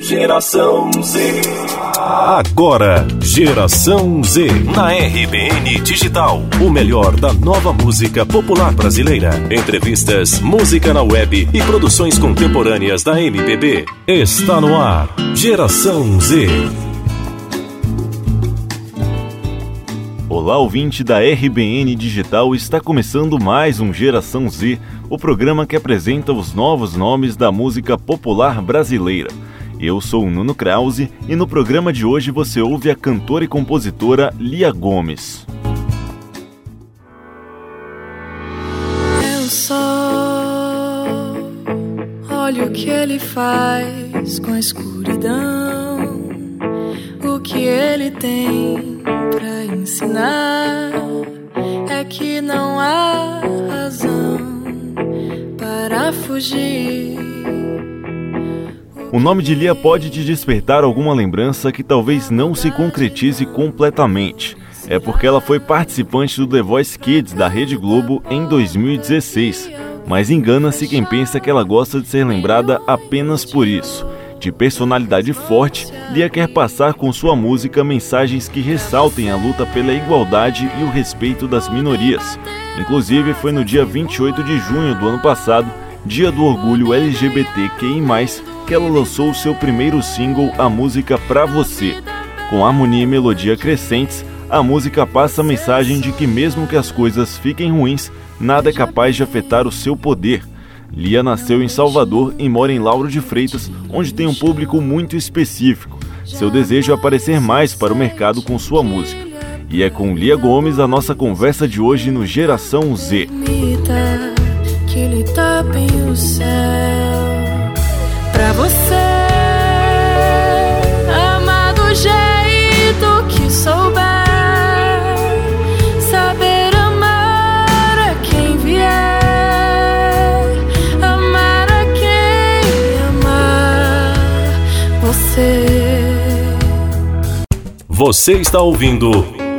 Geração Z. Agora, Geração Z. Na RBN Digital. O melhor da nova música popular brasileira. Entrevistas, música na web e produções contemporâneas da MPB. Está no ar. Geração Z. Olá, ouvinte da RBN Digital, está começando mais um Geração Z, o programa que apresenta os novos nomes da música popular brasileira. Eu sou o Nuno Krause e no programa de hoje você ouve a cantora e compositora Lia Gomes. Eu só olho o que ele faz com a escuridão, o que ele tem pra ensinar é que não há razão para fugir o nome de Lia pode te despertar alguma lembrança que talvez não se concretize completamente. É porque ela foi participante do The Voice Kids da Rede Globo em 2016. Mas engana-se quem pensa que ela gosta de ser lembrada apenas por isso. De personalidade forte, Lia quer passar com sua música mensagens que ressaltem a luta pela igualdade e o respeito das minorias. Inclusive, foi no dia 28 de junho do ano passado, dia do orgulho LGBTQI, que ela lançou o seu primeiro single, a música Pra Você. Com harmonia e melodia crescentes, a música passa a mensagem de que, mesmo que as coisas fiquem ruins, nada é capaz de afetar o seu poder. Lia nasceu em Salvador e mora em Lauro de Freitas, onde tem um público muito específico. Seu desejo é aparecer mais para o mercado com sua música. E é com Lia Gomes a nossa conversa de hoje no Geração Z. Que lhe o céu Você está ouvindo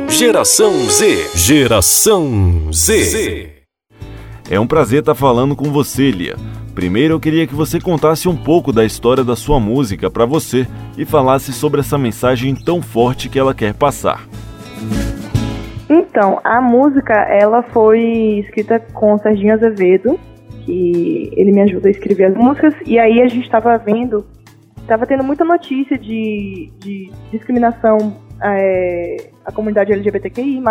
Geração Z. Geração Z. É um prazer estar falando com você, Lia. Primeiro eu queria que você contasse um pouco da história da sua música para você e falasse sobre essa mensagem tão forte que ela quer passar. Então, a música ela foi escrita com o Serginho Azevedo, que ele me ajuda a escrever as músicas, e aí a gente estava vendo, estava tendo muita notícia de, de discriminação é, à comunidade LGBTQI+,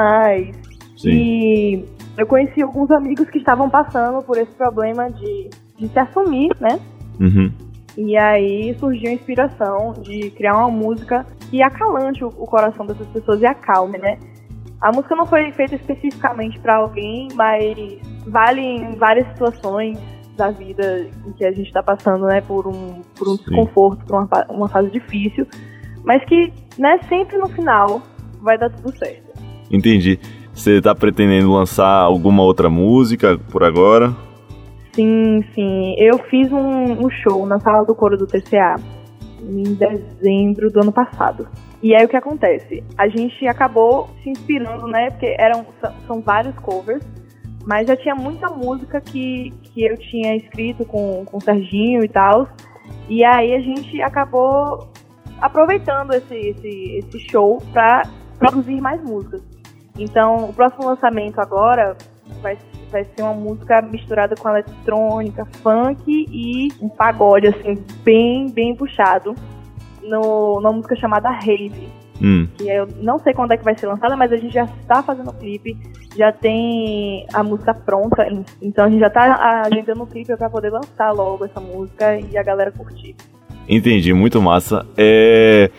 Sim. e eu conheci alguns amigos que estavam passando por esse problema de de se assumir, né? Uhum. E aí surgiu a inspiração de criar uma música que acalante o, coração dessas pessoas e acalme, né? A música não foi feita especificamente para alguém, mas vale em várias situações da vida em que a gente está passando, né, por um, por um desconforto, por uma, uma fase difícil, mas que, né, sempre no final vai dar tudo certo. Entendi. Você está pretendendo lançar alguma outra música por agora? Sim, sim. Eu fiz um, um show na sala do coro do TCA em dezembro do ano passado. E aí o que acontece? A gente acabou se inspirando, né? Porque eram, são vários covers, mas já tinha muita música que, que eu tinha escrito com, com o Serginho e tal. E aí a gente acabou aproveitando esse, esse, esse show para produzir mais músicas. Então, o próximo lançamento agora vai vai ser uma música misturada com eletrônica, funk e um pagode, assim, bem, bem puxado. No, numa música chamada Rave. Hum. Que eu não sei quando é que vai ser lançada, mas a gente já está fazendo o clipe, já tem a música pronta, então a gente já está agendando o clipe para poder lançar logo essa música e a galera curtir. Entendi, muito massa. É,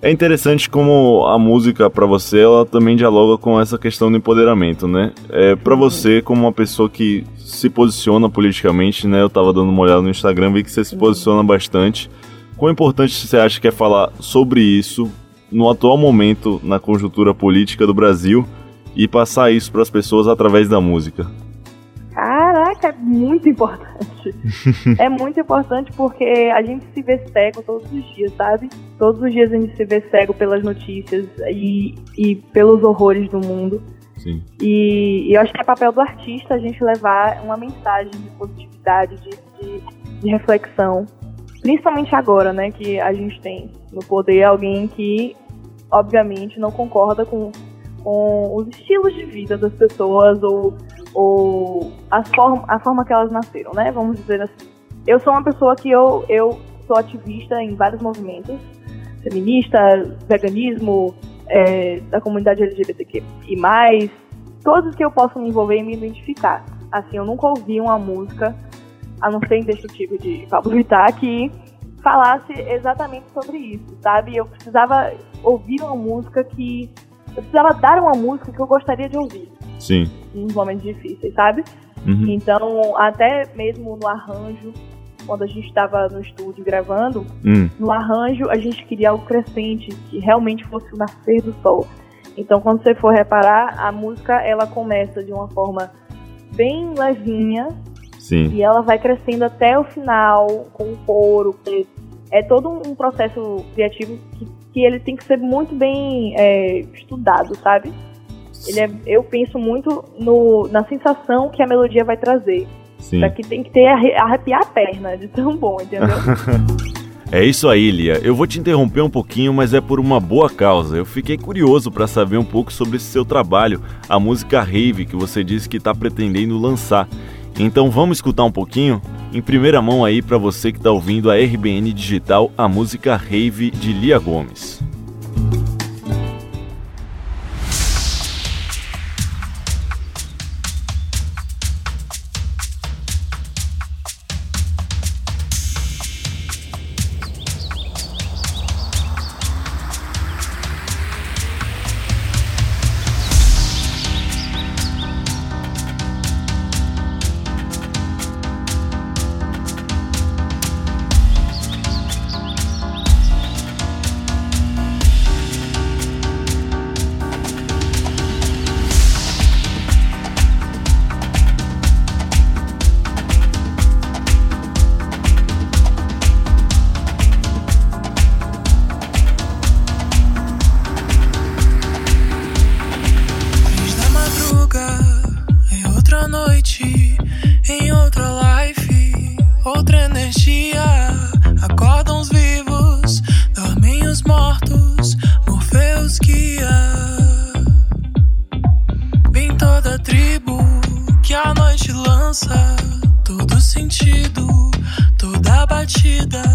é interessante como a música para você ela também dialoga com essa questão do empoderamento, né? É para você como uma pessoa que se posiciona politicamente, né? Eu tava dando uma olhada no Instagram, vi que você se posiciona bastante. Quão importante você acha que é falar sobre isso no atual momento na conjuntura política do Brasil e passar isso para as pessoas através da música? Caraca, é muito importante. é muito importante porque a gente se vê cego todos os dias, sabe? Todos os dias a gente se vê cego pelas notícias e, e pelos horrores do mundo. Sim. E, e, eu acho que é papel do artista a gente levar uma mensagem de positividade, de, de, de reflexão principalmente agora, né, que a gente tem no poder alguém que, obviamente, não concorda com, com os estilos de vida das pessoas ou, ou a, forma, a forma que elas nasceram, né, vamos dizer assim. Eu sou uma pessoa que eu, eu sou ativista em vários movimentos, feminista, veganismo, é, da comunidade LGBTQ e mais, todos que eu posso me envolver e me identificar. Assim, eu nunca ouvi uma música, a não ser Indestrutível de Pablo Vittar, que falasse exatamente sobre isso, sabe? Eu precisava ouvir uma música que. Eu precisava dar uma música que eu gostaria de ouvir. Sim. Em momentos difíceis, sabe? Uhum. Então, até mesmo no arranjo, quando a gente estava no estúdio gravando, Hum. no arranjo a gente queria algo crescente, que realmente fosse o nascer do sol. Então, quando você for reparar, a música ela começa de uma forma bem levinha Sim. e ela vai crescendo até o final com o coro. É todo um processo criativo que, que ele tem que ser muito bem é, estudado, sabe? Ele é, eu penso muito no, na sensação que a melodia vai trazer. Sim. Isso aqui tem que ter arre- arrepiar a perna de tão bom, entendeu? É isso aí, Lia. Eu vou te interromper um pouquinho, mas é por uma boa causa. Eu fiquei curioso para saber um pouco sobre esse seu trabalho, a música Rave que você disse que está pretendendo lançar. Então vamos escutar um pouquinho? Em primeira mão aí para você que está ouvindo a RBN Digital, a música Rave de Lia Gomes. A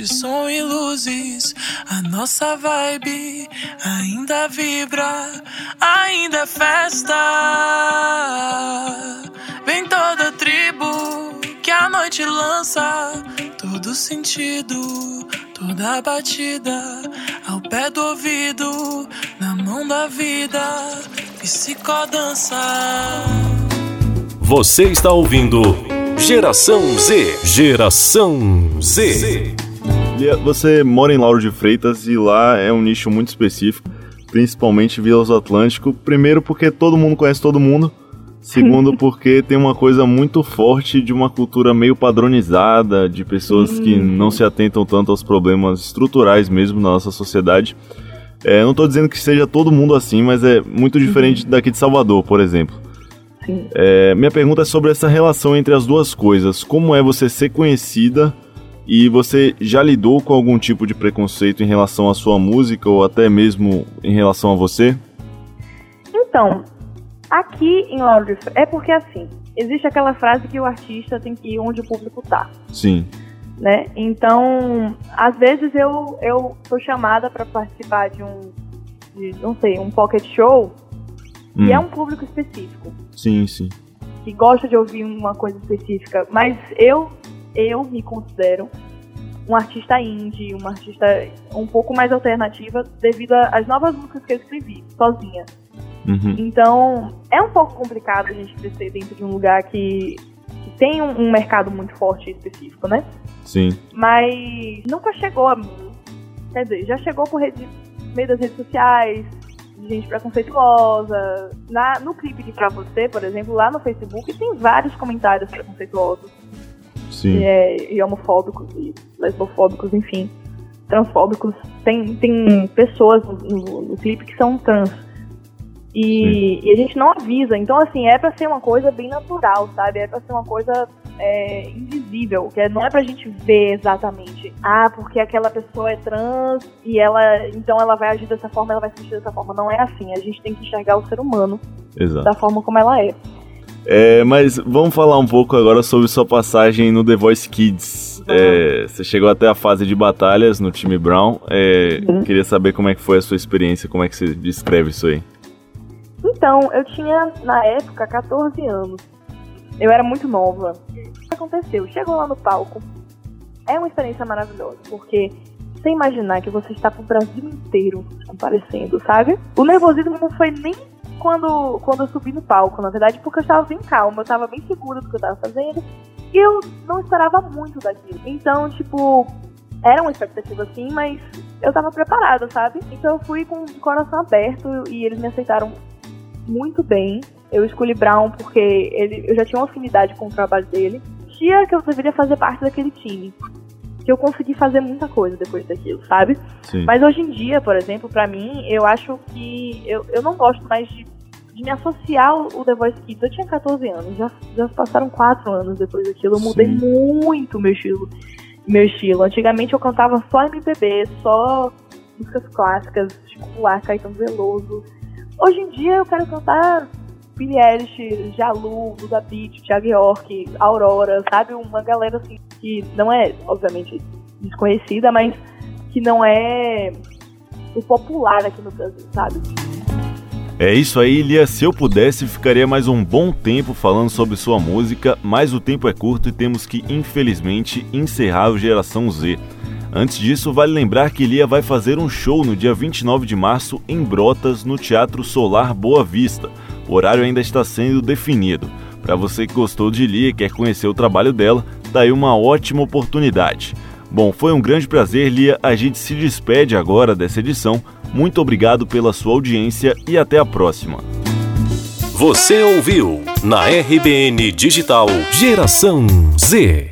de som e luzes. A nossa vibe ainda vibra, ainda é festa. Vem toda tribo que a noite lança. Todo sentido, toda batida. Ao pé do ouvido, na mão da vida. Psicodança. Você está ouvindo Geração Z. Geração Z. Lia, você mora em Lauro de Freitas e lá é um nicho muito específico, principalmente Vila do Atlântico. Primeiro porque todo mundo conhece todo mundo. Segundo, porque tem uma coisa muito forte de uma cultura meio padronizada, de pessoas que não se atentam tanto aos problemas estruturais mesmo na nossa sociedade. É, não estou dizendo que seja todo mundo assim, mas é muito diferente daqui de Salvador, por exemplo. É, minha pergunta é sobre essa relação entre as duas coisas. Como é você ser conhecida e você já lidou com algum tipo de preconceito em relação à sua música ou até mesmo em relação a você? Então, aqui em Freitas, é porque assim, existe aquela frase que o artista tem que ir onde o público tá, Sim. né? Então, às vezes eu, eu sou chamada para participar de um, de, não sei, um pocket show, Hum, e é um público específico, Sim, sim. que gosta de ouvir uma coisa específica, mas eu, eu me considero um artista indie, uma artista um pouco mais alternativa devido às novas músicas que eu escrevi, sozinha. Uhum. Então, é um pouco complicado a gente crescer dentro de um lugar que, que tem um, um mercado muito forte e específico, né? Sim. Mas nunca chegou a mim. Quer dizer, já chegou por rede, meio das redes sociais, gente preconceituosa. Na, no clipe de Pra Você, por exemplo, lá no Facebook, tem vários comentários preconceituosos. Sim. E, é, e homofóbicos, e lesbofóbicos, enfim. Transfóbicos. Tem, tem pessoas no, no, no clipe que são trans. E, e, a gente não avisa. Então, assim, é pra ser uma coisa bem natural, sabe? É pra ser uma coisa é, invisível, que é, não é pra gente ver exatamente. Ah, porque aquela pessoa é trans e ela. Então ela vai agir dessa forma, ela vai se sentir dessa forma. Não é assim. A gente tem que enxergar o ser humano Exato. da forma como ela é. É, mas vamos falar um pouco agora sobre sua passagem no The Voice Kids. É, você chegou até a fase de batalhas no time Brown. É. Queria saber como é que foi a sua experiência, como é que você descreve isso aí. Então, eu tinha, na época, 14 anos. Eu era muito nova. O que aconteceu? Chegou lá no palco. É uma experiência maravilhosa, porque sem imaginar que você está pro Brasil inteiro comparecendo, sabe? O nervosismo não foi nem quando, quando eu subi no palco, na verdade, porque eu estava bem calma, eu estava bem segura do que eu estava fazendo. E eu não esperava muito daquilo. Então, tipo, era uma expectativa assim, mas eu tava preparada, sabe? Então eu fui com o coração aberto e eles me aceitaram muito bem. Eu escolhi Brown porque ele, eu já tinha uma afinidade com o trabalho dele. Tinha que eu deveria fazer parte daquele time. Que eu consegui fazer muita coisa depois daquilo, sabe? Sim. Mas hoje em dia, por exemplo, pra mim, eu acho que eu, eu não gosto mais de, de me associar ao The Voice Kids. Eu tinha 14 anos, já, já passaram 4 anos depois daquilo. Eu mudei Sim. muito meu estilo. Meu estilo. Antigamente eu cantava só MPB, só músicas clássicas, Chico Buarque, Caetano Veloso. Hoje em dia eu quero cantar Billie Eilish, Jalu, Duda Beat, Thiago York, Aurora, sabe? Uma galera assim que não é, obviamente, desconhecida, mas que não é o popular aqui no Brasil, sabe? É isso aí, Lia. Se eu pudesse, ficaria mais um bom tempo falando sobre sua música, mas o tempo é curto e temos que, infelizmente, encerrar o Geração Z. Antes disso, vale lembrar que Lia vai fazer um show no dia 29 de março em Brotas, no Teatro Solar Boa Vista. O horário ainda está sendo definido. Para você que gostou de Lia e quer conhecer o trabalho dela, tá aí uma ótima oportunidade. Bom, foi um grande prazer, Lia. A gente se despede agora dessa edição. Muito obrigado pela sua audiência e até a próxima. Você ouviu na RBN Digital Geração Z.